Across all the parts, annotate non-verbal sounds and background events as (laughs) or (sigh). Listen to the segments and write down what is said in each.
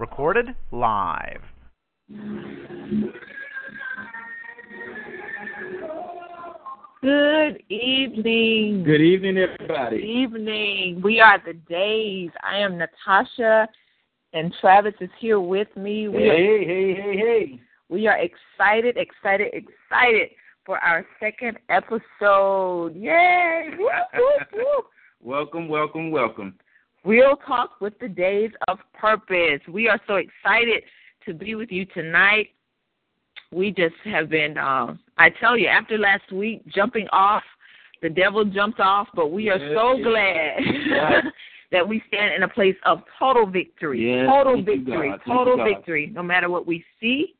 Recorded live. Good evening. Good evening, everybody. Good evening. We are the Days. I am Natasha, and Travis is here with me. We Hey, are, hey, hey, hey. we are excited, excited, excited for our second episode. Yay! Whoop, whoop, whoop. (laughs) Welcome, welcome, welcome. Real talk with the Days of Purpose. We are so excited to be with you tonight. We just have been, uh, I tell you, after last week, jumping off, the devil jumped off, but we are Yes, so yes. glad (laughs) that we stand in a place of total victory. Total thank victory. Total victory. No matter what we see,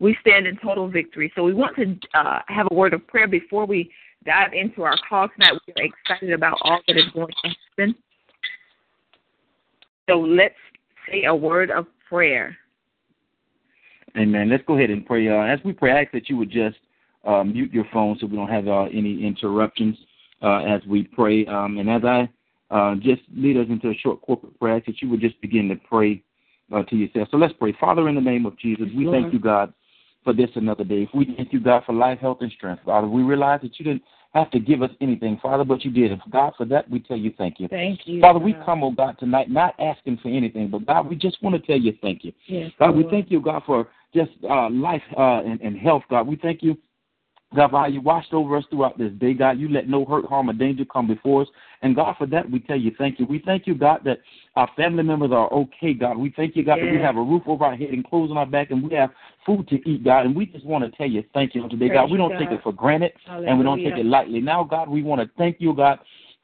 we stand in total victory. So we want to uh, have a word of prayer before we dive into our call tonight. We are excited about all that is going to happen. So let's say a word of prayer. Amen. Let's go ahead and pray. Uh, as we pray, I ask that you would just uh, mute your phone so we don't have uh, any interruptions uh, as we pray. Um, and as I uh, just lead us into a short corporate prayer, I ask that you would just begin to pray uh, to yourself. So let's pray. Father, in the name of Jesus, we Lord. thank you, God, for this another day. We thank you, God, for life, health, and strength. Father, we realize that you didn't have to give us anything, Father, but you did. And God, for that, we tell you thank you. Thank you. Father, we come, oh God, tonight not asking for anything, but God, we just want to tell you thank you. Yes, God, we thank you, God, for just uh, life uh, and, and health, God. We thank you, God, for how you watched over us throughout this day, God. You let no hurt, harm, or danger come before us. And God, for that, we tell you thank you. We thank you, God, that our family members are okay, God. We thank you, God, that we have a roof over our head and clothes on our back, and we have food to eat, God. And we just want to tell you thank you today, God. We don't God. take it for granted, and we don't take it lightly. Now, God, we want to thank you, God,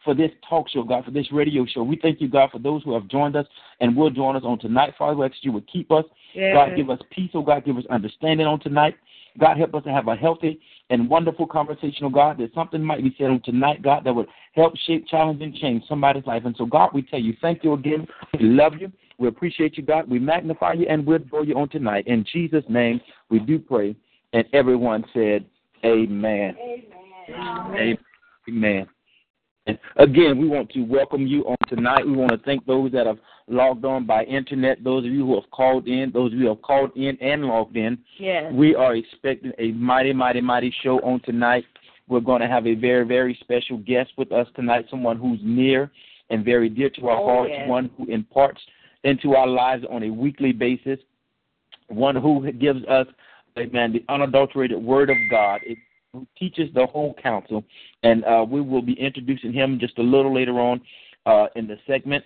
for this talk show, God, for this radio show. We thank you, God, for those who have joined us and will join us on tonight. Father, we ask you would keep us. Yes. God, give us peace, oh God, give us understanding on tonight. God, help us to have a healthy and wonderful conversation, oh God, that something might be said on tonight, God, that would help shape, challenge, and change somebody's life. And so, God, we tell you, thank you again. We love you. We appreciate you, God. We magnify you and we adore you on tonight. In Jesus' name, we do pray. And everyone said, Amen. Amen. Amen. And again, we want to welcome you on tonight. We want to thank those that have logged on by internet, those of you who have called in, those of you who have called in and logged in. Yes. We are expecting a mighty, mighty, mighty show on tonight. We're going to have a very, very special guest with us tonight, someone who's near and very dear to our Oh, hearts, yes. one who imparts into our lives on a weekly basis, one who gives us, amen, the unadulterated word of God. It who teaches the whole counsel, and uh, we will be introducing him just a little later on uh, in the segment.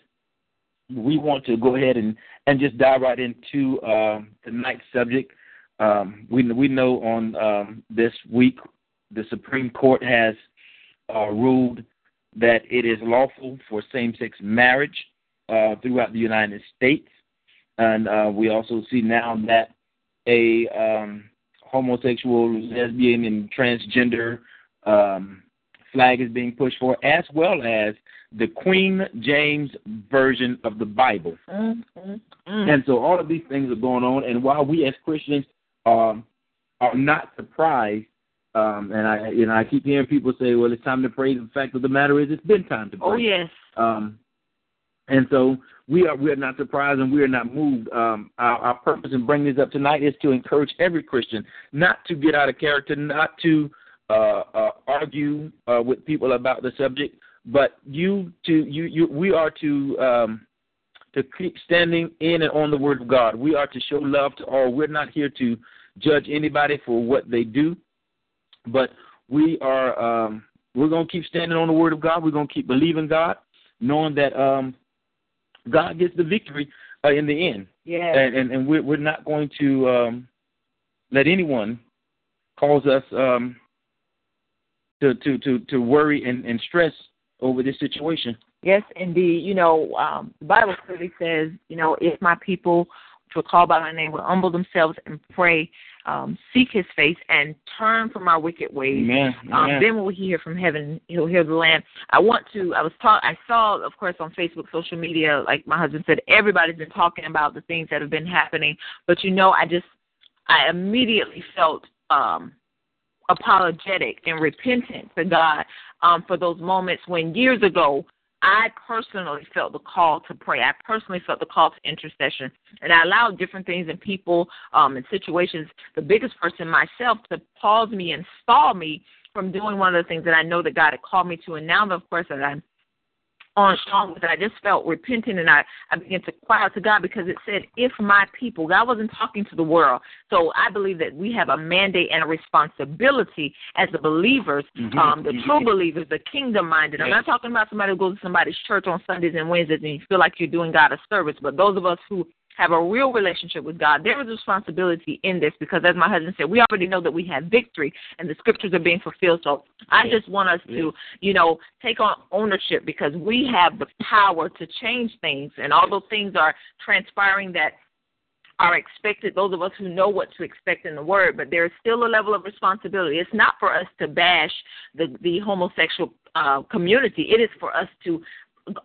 We want to go ahead and, and just dive right into uh, tonight's subject. Um, we we know on um, this week the Supreme Court has uh, ruled that it is lawful for same-sex marriage uh, throughout the United States, and uh, we also see now that a um, homosexual, lesbian, and transgender um, flag is being pushed for, as well as the Queen James version of the Bible. Mm, mm, mm. And so all of these things are going on, and while we as Christians um, are not surprised, um, and I you know I keep hearing people say, "Well, it's time to pray." The fact of the matter is, it's been time to pray. Oh yes. Um, and so we are we are not surprised and we are not moved. Um, our, our purpose in bringing this up tonight is to encourage every Christian not to get out of character, not to uh, uh, argue uh, with people about the subject, but you to you you we are to um, to keep standing in and on the Word of God. We are to show love to all. We're not here to judge anybody for what they do, but we are um, we're going to keep standing on the Word of God. We're going to keep believing God, knowing that um, God gets the victory uh, in the end, Yes. and and, and we're we're not going to um, let anyone cause us um, to to to to worry and, and stress over this situation. Yes, indeed. You know, um, the Bible clearly says, you know, if my people will call by my name will humble themselves and pray, um, seek his face, and turn from our wicked ways, Amen. um, Amen. then will he hear from heaven. He'll hear the land. I want to. I was talk. I saw, of course, on Facebook, social media, like my husband said, everybody's been talking about the things that have been happening. But you know, I just, I immediately felt um, apologetic and repentant to God um, for those moments when years ago I personally felt the call to pray. I personally felt the call to intercession. And I allowed different things and people um, and situations, the biggest person myself, to pause me and stall me from doing one of the things that I know that God had called me to. And now, of course, that I'm on strong with it, I just felt repentant and I, I began to cry out to God because it said, if my people, God wasn't talking to the world. So I believe that we have a mandate and a responsibility as the believers, Mhm. um, the true believers, the kingdom minded. I'm not talking about somebody who goes to somebody's church on Sundays and Wednesdays and you feel like you're doing God a service, but those of us who have a real relationship with God, there is a responsibility in this because, as my husband said, we already know that we have victory and the scriptures are being fulfilled. So I just want us to, you know, take on ownership because we have the power to change things. And although things are transpiring that are expected, those of us who know what to expect in the word, but there is still a level of responsibility. It's not for us to bash the, the homosexual uh, community, it is for us to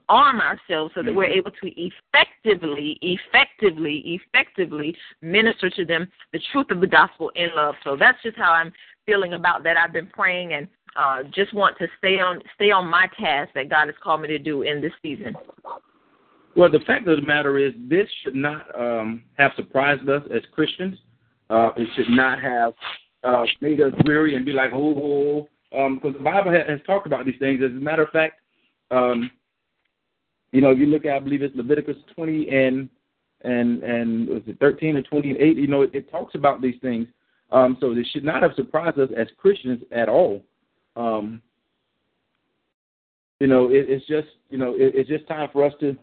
arm ourselves so that we're able to effectively, effectively, effectively minister to them the truth of the gospel in love. So that's just how I'm feeling about that. I've been praying and uh, just want to stay on stay on my task that God has called me to do in this season. Well, the fact of the matter is, this should not um, have surprised us as Christians. Uh, it should not have uh, made us weary and be like, oh, oh, um, because the Bible has, has talked about these things. As a matter of fact, um, you know, if you look at, I believe it's Leviticus 20 and and and was it 13 or 20 and 8? You know, it, it talks about these things. Um, so this should not have surprised us as Christians at all. Um, you know, it, it's just you know, it, it's just time for us to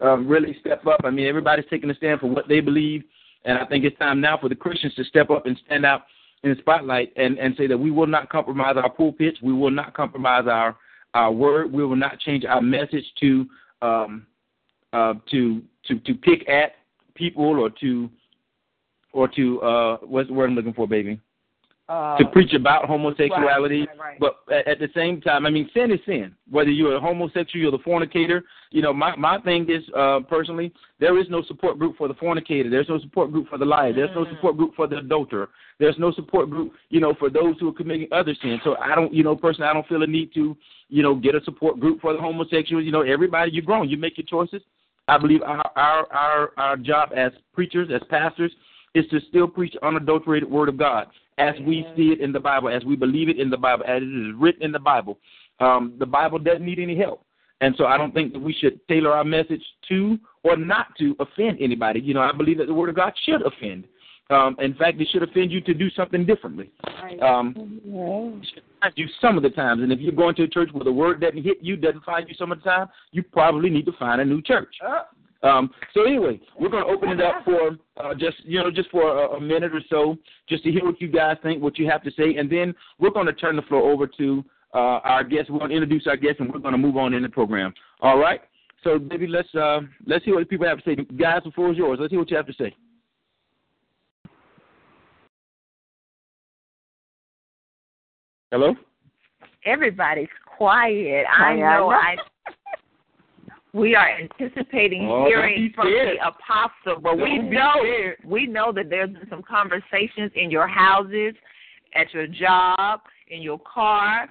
um, really step up. I mean, everybody's taking a stand for what they believe, and I think it's time now for the Christians to step up and stand out in the spotlight and, and say that we will not compromise our pulpits, we will not compromise our our word, we will not change our message to um, uh, to to to pick at people or to or to uh, what's the word I'm looking for, baby? Uh, to preach about homosexuality, right, right, right. but at, at the same time, I mean, sin is sin. Whether you're a homosexual, you're the fornicator. You know, my my thing is uh, personally, there is no support group for the fornicator. There's no support group for the liar. There's no support group for the adulterer. There's no support group, you know, for those who are committing other sins. So I don't, you know, personally, I don't feel a need to, you know, get a support group for the homosexuals. You know, everybody, you're grown. You make your choices. I believe our our our, our job as preachers, as pastors, is to still preach unadulterated word of God as we see it in the Bible, as we believe it in the Bible, as it is written in the Bible. Um, the Bible doesn't need any help. And so I don't think that we should tailor our message to or not to offend anybody. You know, I believe that the Word of God should offend. Um, in fact, it should offend you to do something differently. Um, it should find you some of the times. And if you're going to a church where the Word doesn't hit you, doesn't find you some of the time, you probably need to find a new church. Um, so anyway, we're going to open it up for uh, just you know just for a, a minute or so, just to hear what you guys think, what you have to say, and then we're going to turn the floor over to uh, our guests. We're going to introduce our guests, and we're going to move on in the program. All right. So maybe let's uh, let's hear what people have to say. Guys, the floor is yours. Let's hear what you have to say. Hello. Everybody's quiet. I I know. know. I. We are anticipating Oh, hearing from the apostle, but we Don't be know scared. we know that there's been some conversations in your houses, at your job, in your car.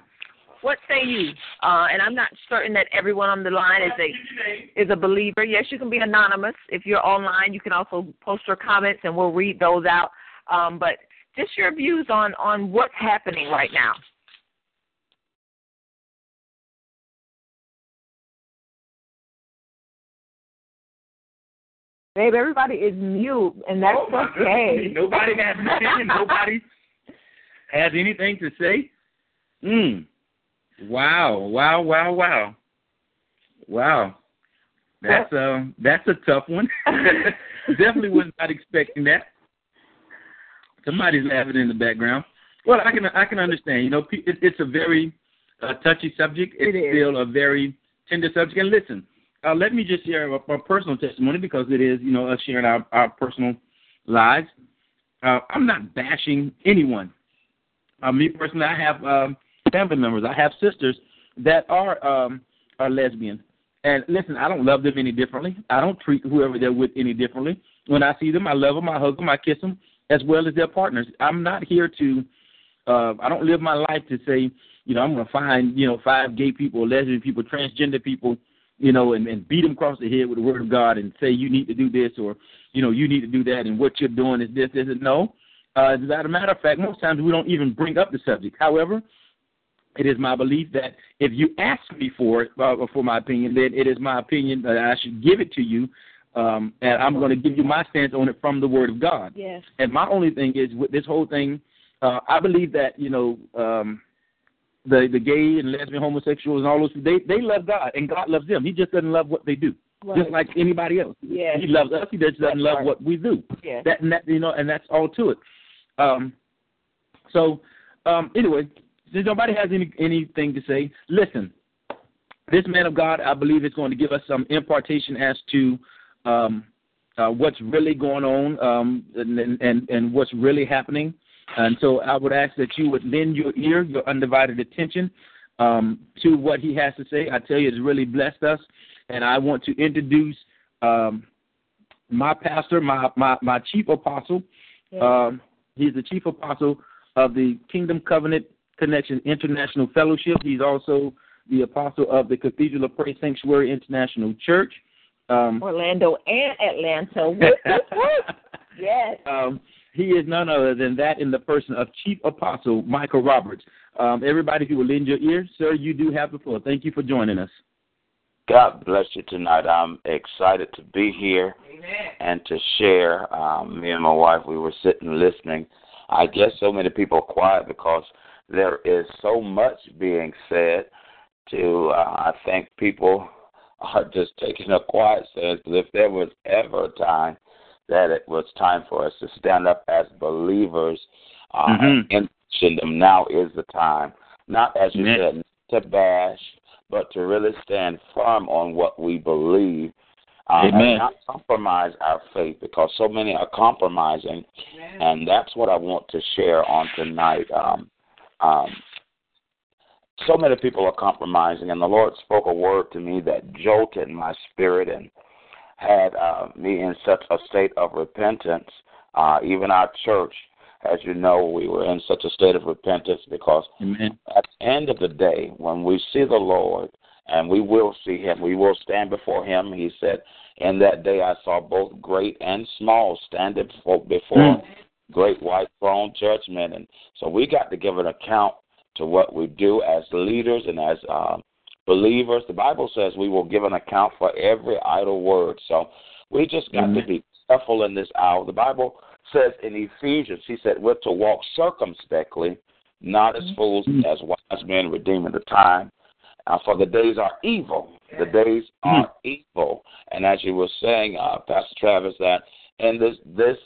What say you? Uh, and I'm not certain that everyone on the line is a is a believer. Yes, you can be anonymous. If you're online, you can also post your comments, and we'll read those out. Um, but just your views on on what's happening right now. Babe, everybody is mute, and that's Oh, okay. Nobody has an opinion. Nobody has anything to say. Mm. Wow! Wow! Wow! Wow! Wow! That's uh, that's a tough one. (laughs) Definitely was not expecting that. Somebody's laughing in the background. Well, I can I can understand. You know, it, it's a very a touchy subject. It's It still a very tender subject. And listen, uh, let me just share a, a personal testimony because it is, you know, us sharing our, our personal lives. Uh, I'm not bashing anyone. Uh, me personally, I have um, family members. I have sisters that are um, are lesbian. And listen, I don't love them any differently. I don't treat whoever they're with any differently. When I see them, I love them, I hug them, I kiss them, as well as their partners. I'm not here to. Uh, I don't live my life to say, you know, I'm going to find, you know, five gay people, lesbian people, transgender people, you know, and, and beat them across the head with the word of God and say you need to do this or, you know, you need to do that and what you're doing is this, this, and no. Uh, as a matter of fact, most times we don't even bring up the subject. However, it is my belief that if you ask me for it, uh, for my opinion, then it is my opinion that I should give it to you, um, and I'm going to give you my stance on it from the Word of God. Yes. And my only thing is with this whole thing, uh, I believe that you know um, the the gay and lesbian, homosexuals, and all those they they love God, and God loves them. He just doesn't love what they do, just like anybody else. Yes. He loves us. He just doesn't That's love right. what we do. Yes. That, and that you know, and that's all to it. Um, so um, anyway, since nobody has any anything to say, listen. This man of God, I believe, is going to give us some impartation as to um, uh, what's really going on um, and, and and what's really happening. And so I would ask that you would lend your ear, your undivided attention um, to what he has to say. I tell you, it's really blessed us. And I want to introduce um, my pastor, my, my, my chief apostle. Um, he's the chief apostle of the Kingdom Covenant Connection International Fellowship. He's also the apostle of the Cathedral of Praise Sanctuary International Church. Um, Orlando and Atlanta. (laughs) Yes. He is none other than that in the person of Chief Apostle Michael Roberts. Um, everybody, if you will lend your ear, sir, you do have the floor. Thank you for joining us. God bless you tonight. I'm excited to be here and to share. Um, me and my wife, we were sitting listening. I guess so many people are quiet because there is so much being said. To uh, I think people are just taking a quiet stance. But if there was ever a time that it was time for us to stand up as believers uh, Mhm. and mention them, now is the time. Not as you Amen. said, to bash, but to really stand firm on what we believe uh, Amen. and not compromise our faith because so many are compromising, and that's what I want to share on tonight. Um, um, so many people are compromising, and the Lord spoke a word to me that jolted my spirit and had uh, me in such a state of repentance. Uh, even our church, as you know, we were in such a state of repentance because Amen. at the end of the day, when we see the Lord, and we will see him, we will stand before him. He said, In that day I saw both great and small standing before, before Mm. great white throne judgment. And so we got to give an account to what we do as leaders and as uh, believers. The Bible says we will give an account for every idle word. So we just got to be careful in this hour. The Bible says in Ephesians, he said, we're to walk circumspectly, not as fools, as wise men, redeeming the time. Uh, for the days are evil. The days are evil. And as you were saying, uh, Pastor Travis, that in this this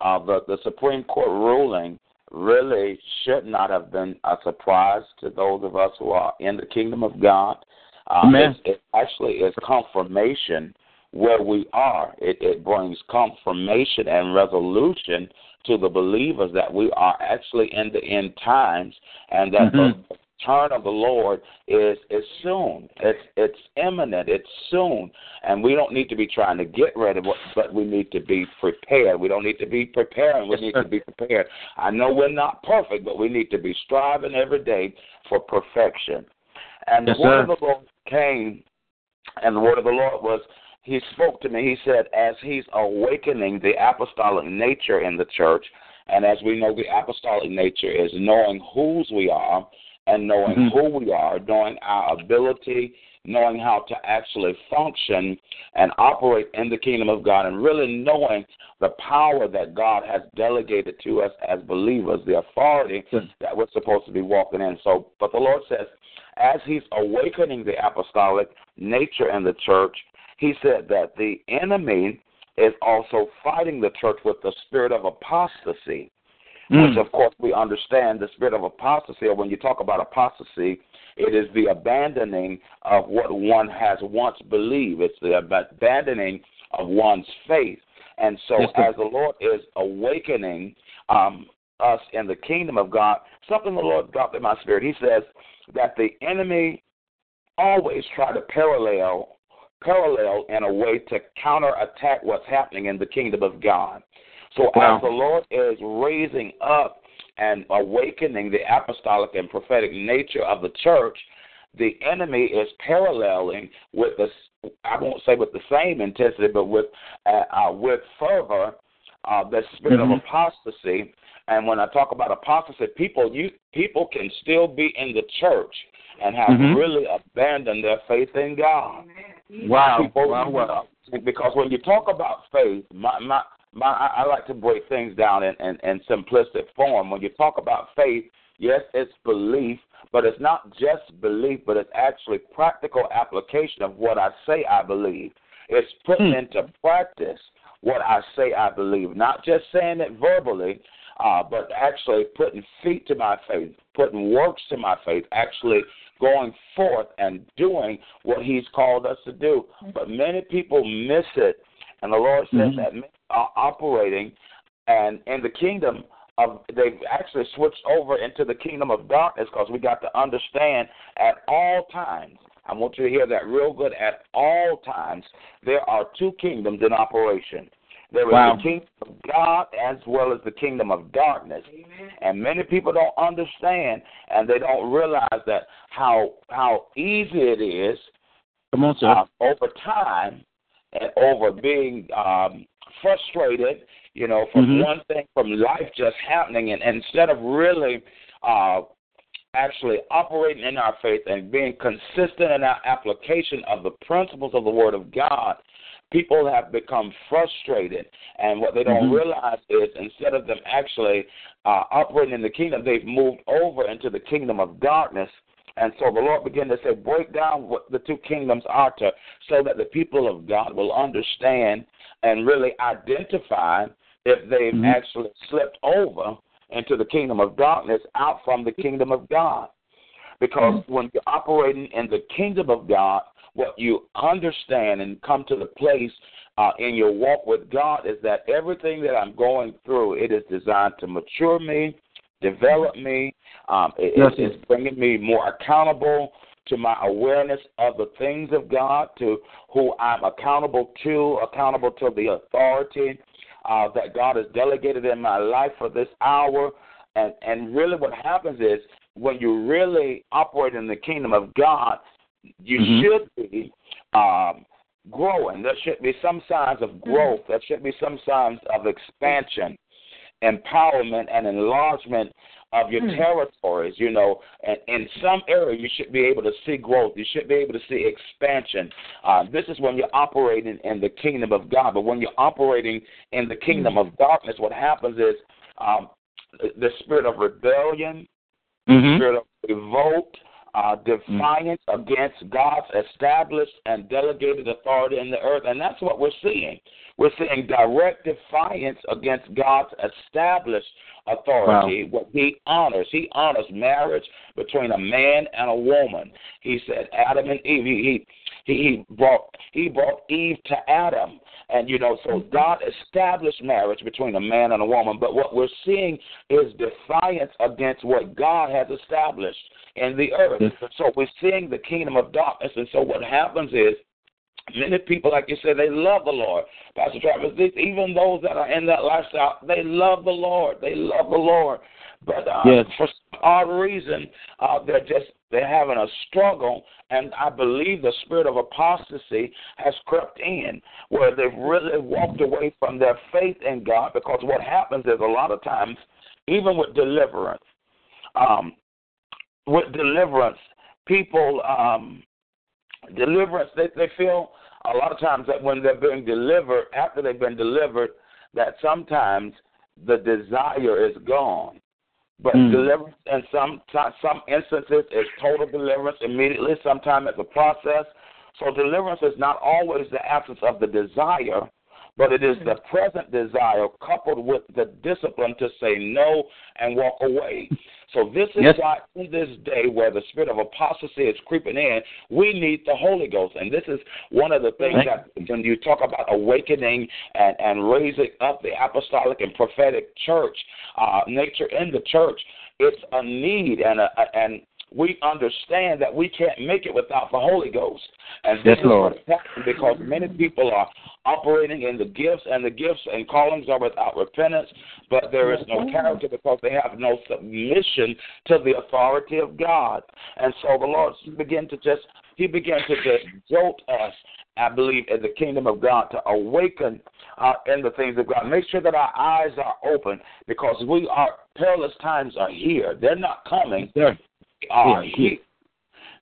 uh, the the Supreme Court ruling really should not have been a surprise to those of us who are in the kingdom of God. Uh, Amen. It, it actually is confirmation where we are. It, it brings confirmation and resolution to the believers that we are actually in the end times and that Mhm. the return of the Lord is is soon. It's it's imminent. It's soon, and we don't need to be trying to get ready, but, but we need to be prepared. We don't need to be preparing. We need to be prepared. I know we're not perfect, but we need to be striving every day for perfection. And Yes, the word sir. of the Lord came, and the word of the Lord was. He spoke to me. He said, as he's awakening the apostolic nature in the church, and as we know, the apostolic nature is knowing whose we are and knowing Mhm. who we are, knowing our ability, knowing how to actually function and operate in the kingdom of God, and really knowing the power that God has delegated to us as believers, the authority Yes. that we're supposed to be walking in. So, but the Lord says, as He's awakening the apostolic nature in the church, He said that the enemy is also fighting the church with the spirit of apostasy which Mm. of course we understand the spirit of apostasy, or when you talk about apostasy, It is the abandoning of what one has once believed. It's the abandoning of one's faith. And so, Yes, as the Lord is awakening um, us in the kingdom of God, something the Lord dropped in my spirit. He says that the enemy always try to parallel parallel in a way to counterattack what's happening in the kingdom of God. So Wow. as the Lord is raising up and awakening the apostolic and prophetic nature of the church, the enemy is paralleling with the I won't say with the same intensity, but with uh, uh, with fervor uh, the spirit Mhm. of apostasy. And when I talk about apostasy, people you people can still be in the church and have Mhm. really abandoned their faith in God. Wow. People, Wow. Wow. Because when you talk about faith, my my my I I like to break things down in, in, in simplistic form. When you talk about faith, yes, it's belief, but it's not just belief, but it's actually practical application of what I say I believe. It's putting Hmm. into practice what I say I believe, not just saying it verbally, uh, but actually putting feet to my faith, putting works to my faith, actually going forth and doing what He's called us to do. But many people miss it, and the Lord says Mhm. that many are operating and in the kingdom of they've actually switched over into the kingdom of darkness because we got to understand at all times. I want you to hear that real good. At all times, there are two kingdoms in operation. There is Wow. the kingdom of God as well as the kingdom of darkness. And many people don't understand and they don't realize that how how easy it is Come on, sir. uh, over time and over being um, frustrated, you know, from Mhm. one thing from life just happening, and, and instead of really uh, actually operating in our faith and being consistent in our application of the principles of the Word of God, people have become frustrated. And what they don't Mhm. realize is instead of them actually uh, operating in the kingdom, they've moved over into the kingdom of darkness. And so the Lord began to say, break down what the two kingdoms are to, so that the people of God will understand and really identify if they've Mhm. actually slipped over into the kingdom of darkness out from the kingdom of God. Because when you're operating in the kingdom of God, what you understand and come to the place uh, in your walk with God is that everything that I'm going through, it is designed to mature me, develop me. Um, it, Yes, it's bringing me more accountable to my awareness of the things of God, to who I'm accountable to, accountable to the authority uh, that God has delegated in my life for this hour. And and really, what happens is when you really operate in the kingdom of God, you Mhm. should be um, growing. There should be some signs of growth. There should be some signs of expansion, empowerment, and enlargement of your territories. You know, and in some area you should be able to see growth. You should be able to see expansion. Uh, this is when you're operating in the kingdom of God. But when you're operating in the kingdom of darkness, what happens is um, the spirit of rebellion, Mhm. spirit of revolt, uh, defiance against God's established and delegated authority in the earth. And that's what we're seeing. We're seeing direct defiance against God's established authority, what He honors. He honors marriage between a man and a woman. He said Adam and Eve. He he he brought he brought Eve to Adam. And you know, so mm-hmm. God established marriage between a man and a woman. But what we're seeing is defiance against what God has established in the earth. So we're seeing the kingdom of darkness. And so what happens is Many people, like you said, they love the Lord. Pastor Travis, even those that are in that lifestyle, they love the Lord. They love the Lord. But uh, Yes. for some odd reason, uh, they're just they're having a struggle, and I believe the spirit of apostasy has crept in, where they've really walked away from their faith in God. Because what happens is a lot of times, even with deliverance, um, with deliverance, people um, deliverance they they feel a lot of times that when they're being delivered after they've been delivered that sometimes the desire is gone but Mm. deliverance in some some instances is total deliverance immediately sometimes it's a process so deliverance is not always the absence of the desire but it is the present desire coupled with the discipline to say no and walk away. (laughs) So this is Yes. why in this day where the spirit of apostasy is creeping in, we need the Holy Ghost. And this is one of the things Right. that when you talk about awakening and, and raising up the apostolic and prophetic church uh, nature in the church, it's a need and a, and we understand that we can't make it without the Holy Ghost. And this Yes, is Lord. what's happening because many people are operating in the gifts, and the gifts and callings are without repentance, but there is no character because they have no submission to the authority of God. And so the Lord began to just, He began to just jolt us, I believe, in the kingdom of God to awaken uh, in the things of God. Make sure that our eyes are open because we are, perilous times are here. They're not coming Sir. Are Yeah, he.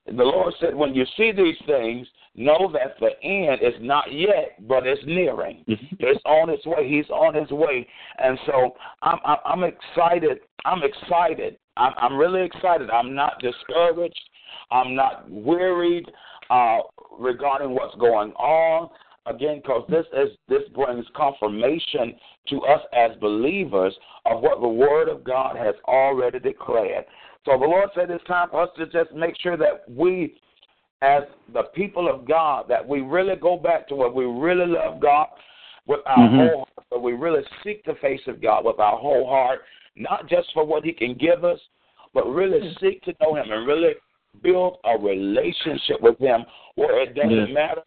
The Lord said, when you see these things, know that the end is not yet, but it's nearing. Mhm. It's on its way. He's on his way, and so I'm I'm, I'm excited. I'm excited. I'm, I'm really excited. I'm not discouraged. I'm not worried uh, regarding what's going on. Again, because this is this brings confirmation to us as believers of what the Word of God has already declared. So the Lord said it's time for us to just make sure that we, as the people of God, that we really go back to where we really love God with our Mhm. whole heart, that we really seek the face of God with our whole heart, not just for what He can give us, but really seek to know Him and really build a relationship with Him where it doesn't matter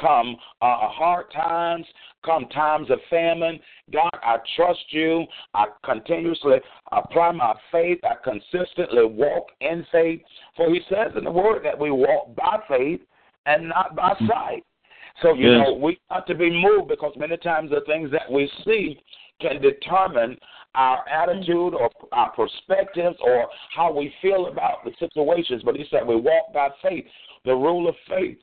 come uh, hard times, come times of famine. God, I trust you. I continuously apply my faith. I consistently walk in faith. For he says in the word that we walk by faith and not by sight. So, you Yes. know, we have to be moved because many times the things that we see can determine our attitude or our perspectives or how we feel about the situations. But he said we walk by faith, the rule of faith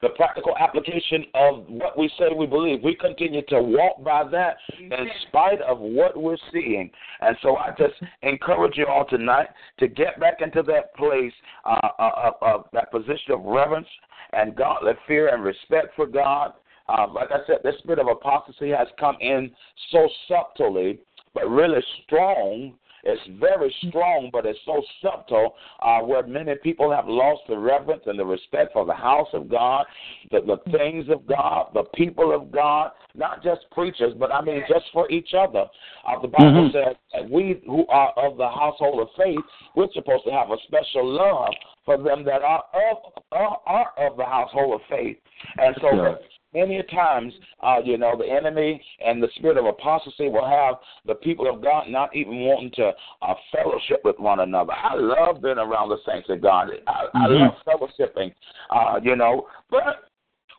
the practical application of what we say we believe. We continue to walk by that in spite of what we're seeing. And so I just encourage you all tonight to get back into that place, uh, uh, uh, that position of reverence and godly fear and respect for God. Uh, like I said, the spirit of apostasy has come in so subtly, but really strong it's very strong, but it's so subtle uh, where many people have lost the reverence and the respect for the house of God, the, the things of God, the people of God, not just preachers, but I mean just for each other. Uh, the Bible Mhm. says that we who are of the household of faith, we're supposed to have a special love for them that are of, are, are of the household of faith. And so Yeah. Many times, uh, you know, the enemy and the spirit of apostasy will have the people of God not even wanting to uh, fellowship with one another. I love being around the saints of God. I, I Mhm. love fellowshipping, uh, you know, but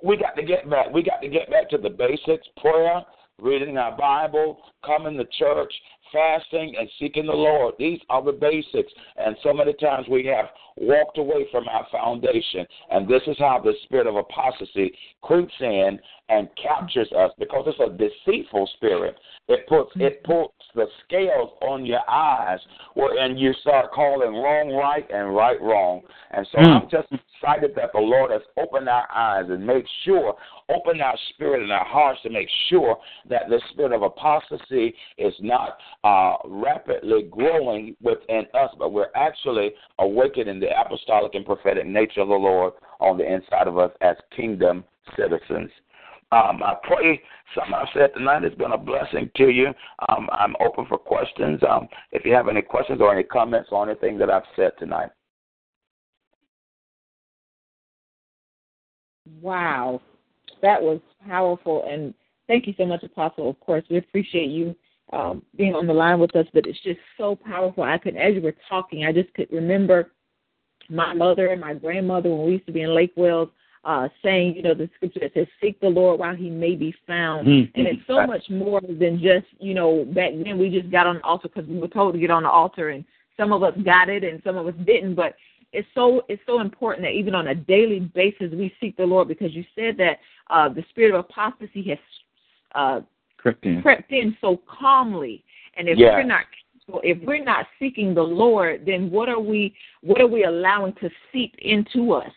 we got to get back. We got to get back to the basics: prayer, reading our Bible, coming to church, fasting, and seeking the Lord. These are the basics. And so many times we have walked away from our foundation. And this is how the spirit of apostasy creeps in and captures us because it's a deceitful spirit. It puts it puts the scales on your eyes, wherein you start calling wrong right and right wrong. And so Mm. I'm just excited that the Lord has opened our eyes and made sure, opened our spirit and our hearts to make sure that the spirit of apostasy is not uh, rapidly growing within us, but we're actually awakening the apostolic and prophetic nature of the Lord on the inside of us as kingdom citizens. Um, I pray something I've said tonight has been a blessing to you. Um, I'm open for questions. Um, if you have any questions or any comments on anything that I've said tonight. Wow, that was powerful, and thank you so much, Apostle. Of course, we appreciate you um, being on the line with us, but it's just so powerful. I could, as you were talking, I just could remember my mother and my grandmother when we used to be in Lake Wales uh, saying, you know, the scripture that says, "Seek the Lord while He may be found," Mhm. and it's so much more than just, you know, back then we just got on the altar because we were told to get on the altar, and some of us got it and some of us didn't, but it's so it's so important that even on a daily basis we seek the Lord because you said that uh, the spirit of apostasy has uh, Crept in. crept in so calmly, and if Yeah. we're not if we're not seeking the Lord, then what are we what are we allowing to seep into us?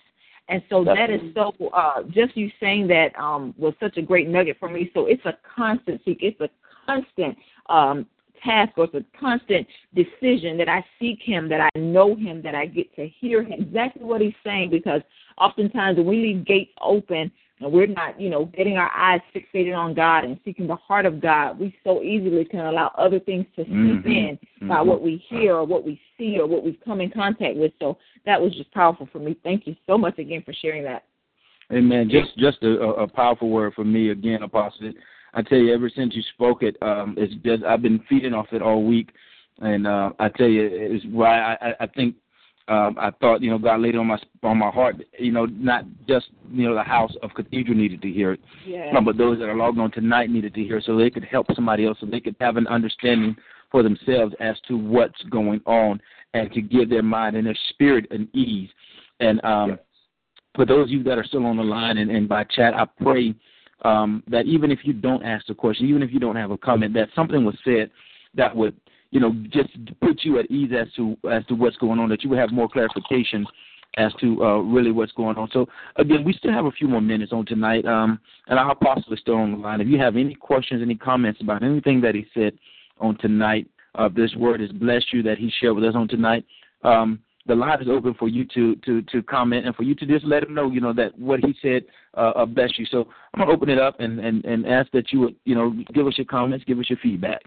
And so that is so uh, just you saying that um, was such a great nugget for me. So it's a constant seek, it's a constant um, task or it's a constant decision that I seek Him, that I know Him, that I get to hear Him. Exactly what He's saying because oftentimes when we leave gates open and we're not, you know, getting our eyes fixated on God and seeking the heart of God, we so easily can allow other things to seep mm-hmm. in mm-hmm. by what we hear or what we see or what we've come in contact with. So that was just powerful for me. Thank you so much again for sharing that. Amen. Just just a, a powerful word for me again, Apostle. I tell you, ever since you spoke it, um, it's just I've been feeding off it all week, and uh, I tell you, it's why I, I think um, I thought you know God laid it on my on my heart. You know, not just you know the house of Cathedral needed to hear it, yeah. but those that are logged on tonight needed to hear, it so they could help somebody else, so they could have an understanding for themselves as to what's going on, and to give their mind and their spirit an ease. And um, yeah for those of you that are still on the line and, and by chat, I pray um, that even if you don't ask the question, even if you don't have a comment, that something was said that would, you know, just put you at ease as to as to what's going on, that you would have more clarification as to uh, really what's going on. So again, we still have a few more minutes on tonight, um, and our apostle is still on the line. If you have any questions, any comments about anything that he said on tonight, uh, this word has blessed you that he shared with us on tonight. Um, the line is open for you to to to comment and for you to just let him know, you know, that what he said uh, uh bless you. So I'm gonna open it up and and and ask that you would, you know, give us your comments, give us your feedback.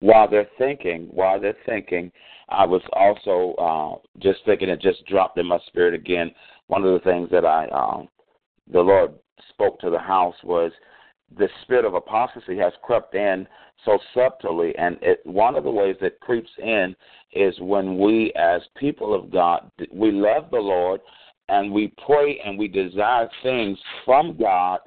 While they're thinking, while they're thinking, I was also uh, just thinking. It just dropped in my spirit again. One of the things that I, um, the Lord spoke to the house was the spirit of apostasy has crept in so subtly. And it, one of the ways that creeps in is when we, as people of God, we love the Lord and we pray and we desire things from God,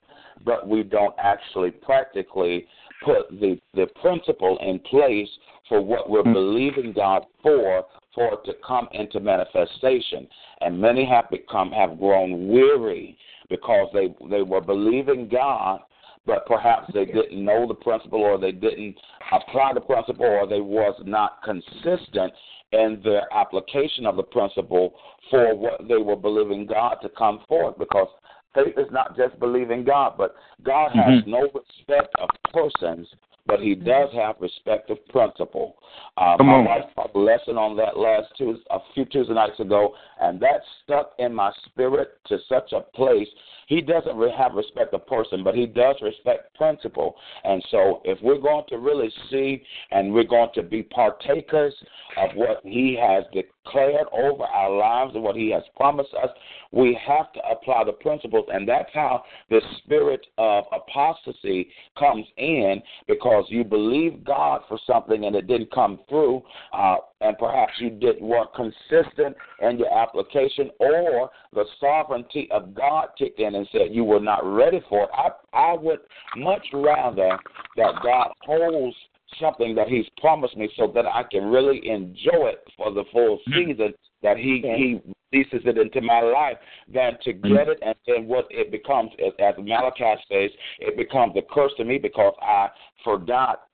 but we don't actually practically put the, the principle in place for what we're mm-hmm. believing God for for it to come into manifestation. And many have become have grown weary because they they were believing God but perhaps they didn't know the principle or they didn't apply the principle or they was not consistent in their application of the principle for what they were believing God to come forth because faith is not just believing God, but God has mm-hmm. no respect of persons, but he does have respect of principle. Uh, Come my on. wife taught a lesson on that last Tuesday, a few Tuesday nights ago, and that stuck in my spirit to such a place he doesn't have respect of person, but he does respect principle. And so, if we're going to really see and we're going to be partakers of what he has declared over our lives and what he has promised us, we have to apply the principles. And that's how the spirit of apostasy comes in because you believe God for something and it didn't come through. Uh, and perhaps you didn't work consistent in your application, or the sovereignty of God kicked in and said you were not ready for it. I, I would much rather that God holds something that He's promised me so that I can really enjoy it for the full mm-hmm. season that He He releases it into my life than to mm-hmm. get it and then what it becomes as Malachi says, it becomes a curse to me because I forgot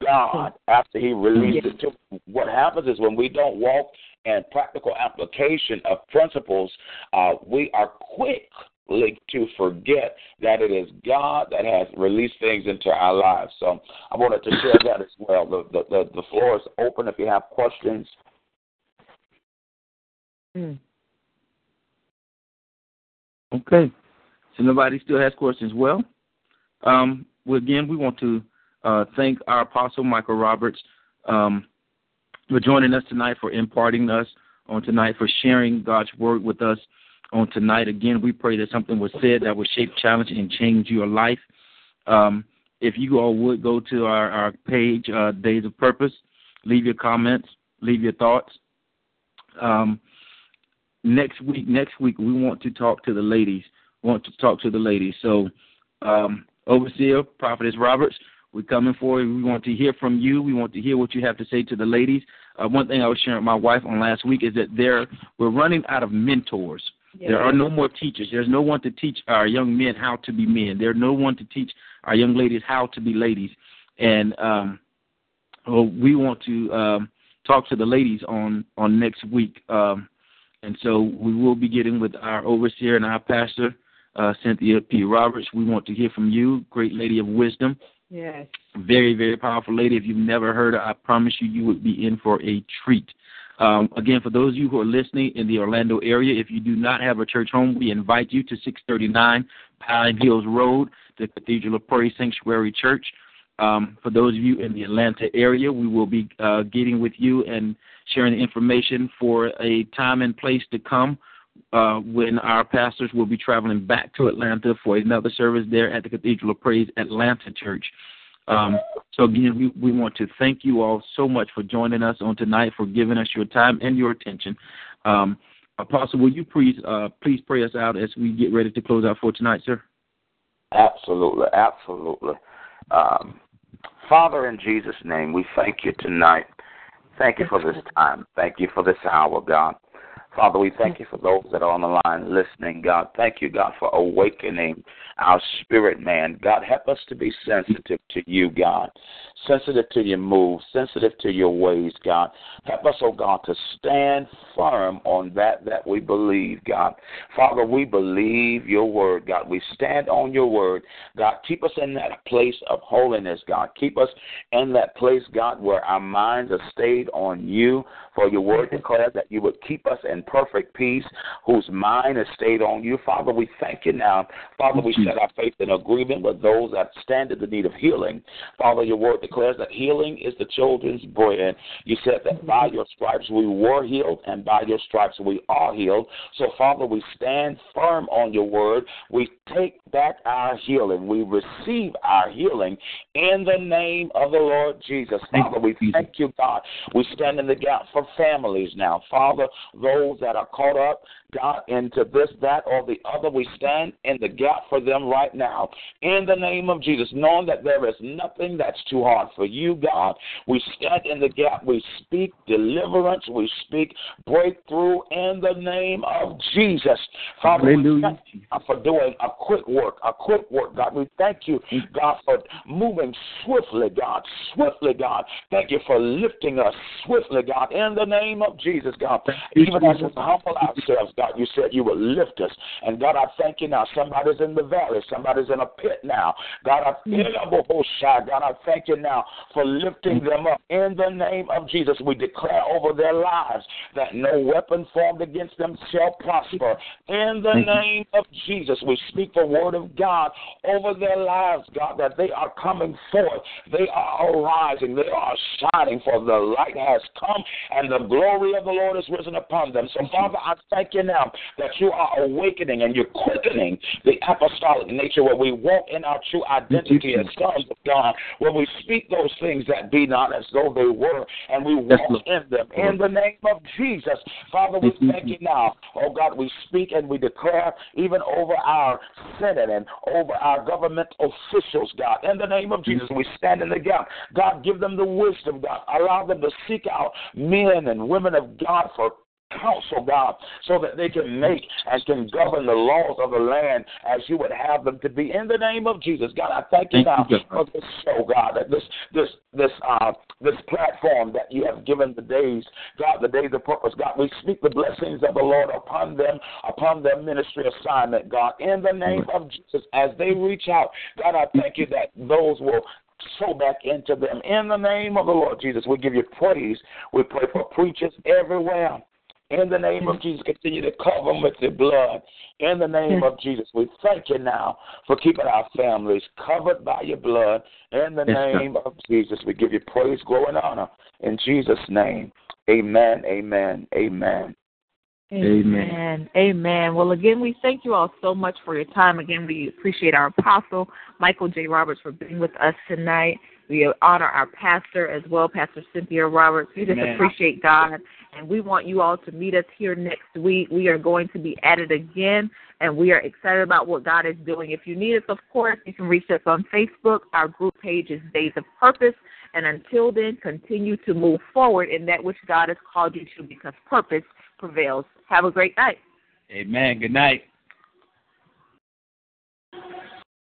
God after He released it to. What happens is when we don't walk in practical application of principles, uh, we are quick to forget that it is God that has released things into our lives. So I wanted to share that as well. The the, the, the floor is open if you have questions. Mm. Okay. So nobody still has questions. Well, um, well, again, we want to uh, thank our apostle Michael Roberts um, for joining us tonight, for imparting us on tonight, for sharing God's word with us on tonight. Again, we pray that something was said that will shape, challenge, and change your life. Um, if you all would go to our, our page, uh, Days of Purpose, leave your comments, leave your thoughts. Um, next week, next week we want to talk to the ladies. We want to talk to the ladies. So, um, Overseer, Prophetess Roberts, we're coming for you. We want to hear from you. We want to hear what you have to say to the ladies. Uh, one thing I was sharing with my wife on last week is that there we're running out of mentors. Yeah. There are no more teachers. There's no one to teach our young men how to be men. There's no one to teach our young ladies how to be ladies. And um, well, we want to um, talk to the ladies on on next week. Um, and so we will be getting with our overseer and our pastor uh, Cynthia P. Roberts. We want to hear from you, great lady of wisdom. Yes. Very, very powerful lady. If you've never heard her, I promise you, you would be in for a treat. Um, again, for those of you who are listening in the Orlando area, if you do not have a church home, we invite you to 639 Pine Hills Road, the Cathedral of Praise Sanctuary Church. Um, for those of you in the Atlanta area, we will be uh, getting with you and sharing the information for a time and place to come uh, when our pastors will be traveling back to Atlanta for another service there at the Cathedral of Praise Atlanta Church. Um, so again, we, we want to thank you all so much for joining us on tonight, for giving us your time and your attention. Um, Apostle, will you please uh, please pray us out as we get ready to close out for tonight, sir? Absolutely, absolutely. Um, Father, in Jesus' name, we thank you tonight. Thank you for this time. Thank you for this hour, God. Father, we thank you for those that are on the line listening, God. Thank you, God, for awakening our spirit, man. God, help us to be sensitive to you, God. Sensitive to your moves, sensitive to your ways, God. Help us, oh God, to stand firm on that that we believe, God. Father, we believe your word, God. We stand on your word. God, keep us in that place of holiness, God. Keep us in that place, God, where our minds are stayed on you. For your word declares that you would keep us in perfect peace, whose mind is stayed on you. Father, we thank you now. Father, we set our faith in agreement with those that stand in the need of healing. Father, your word declares that healing is the children's bread. You said that by your stripes we were healed, and by your stripes we are healed. So, Father, we stand firm on your word. We take back our healing. We receive our healing in the name of the Lord Jesus. Father, we thank you, God. We stand in the gap for families now. Father, those that are caught up, God, into this, that, or the other, we stand in the gap for them right now. In the name of Jesus, knowing that there is nothing that's too hard for you, God, we stand in the gap. We speak deliverance. We speak breakthrough in the name of Jesus. Father, Hallelujah. we thank you for doing a quick work, a quick work, God. We thank you, God, for moving swiftly, God, swiftly, God. Thank you for lifting us swiftly, God, in the name of Jesus, God. Even as we humble ourselves, God, you said you would lift us. And God, I thank you now. Somebody's in the valley, somebody's in a pit now. God, I, God, I thank you now for lifting them up. In the name of Jesus, we declare over their lives that no weapon formed against them shall prosper. In the name of Jesus, we speak the word of God over their lives, God, that they are coming forth. They are arising. They are shining, for the light has come and the glory of the Lord is risen upon them. So, Father, I thank you now that you are awakening and you're quickening the apostolic nature where we walk in our true identity as sons of God, where we speak those things that be not as though they were, and we walk in them. In the name of Jesus, Father, we mm-hmm. thank you now. Oh God, we speak and we declare even over our Senate and over our government officials, God. In the name of Jesus, we stand in the gap. God, give them the wisdom, God. Allow them to seek out men and women of God for counsel, God, so that they can make and can govern the laws of the land as you would have them to be. In the name of Jesus, God, I thank you now for this show, God, that this this this uh this platform that you have given the days, God, the days of purpose, God. We speak the blessings of the Lord upon them, upon their ministry assignment, God, in the name of Jesus, as they reach out, God, I thank you that those will sow back into them. In the name of the Lord Jesus, we give you praise. We pray for preachers everywhere. In the name of Jesus, continue to cover them with your blood. In the name of Jesus, we thank you now for keeping our families covered by your blood. In the name of Jesus, we give you praise, glory, and honor. In Jesus' name, amen, amen, amen. Amen. Amen. Well, again, we thank you all so much for your time. Again, we appreciate our apostle, Michael J. Roberts, for being with us tonight. We honor our pastor as well, Pastor Cynthia Roberts. We just Amen. appreciate God and we want you all to meet us here next week. We are going to be at it again, and we are excited about what God is doing. If you need us, of course, you can reach us on Facebook. Our group page is Days of Purpose. And until then, continue to move forward in that which God has called you to because purpose prevails. Have a great night. Amen. Good night.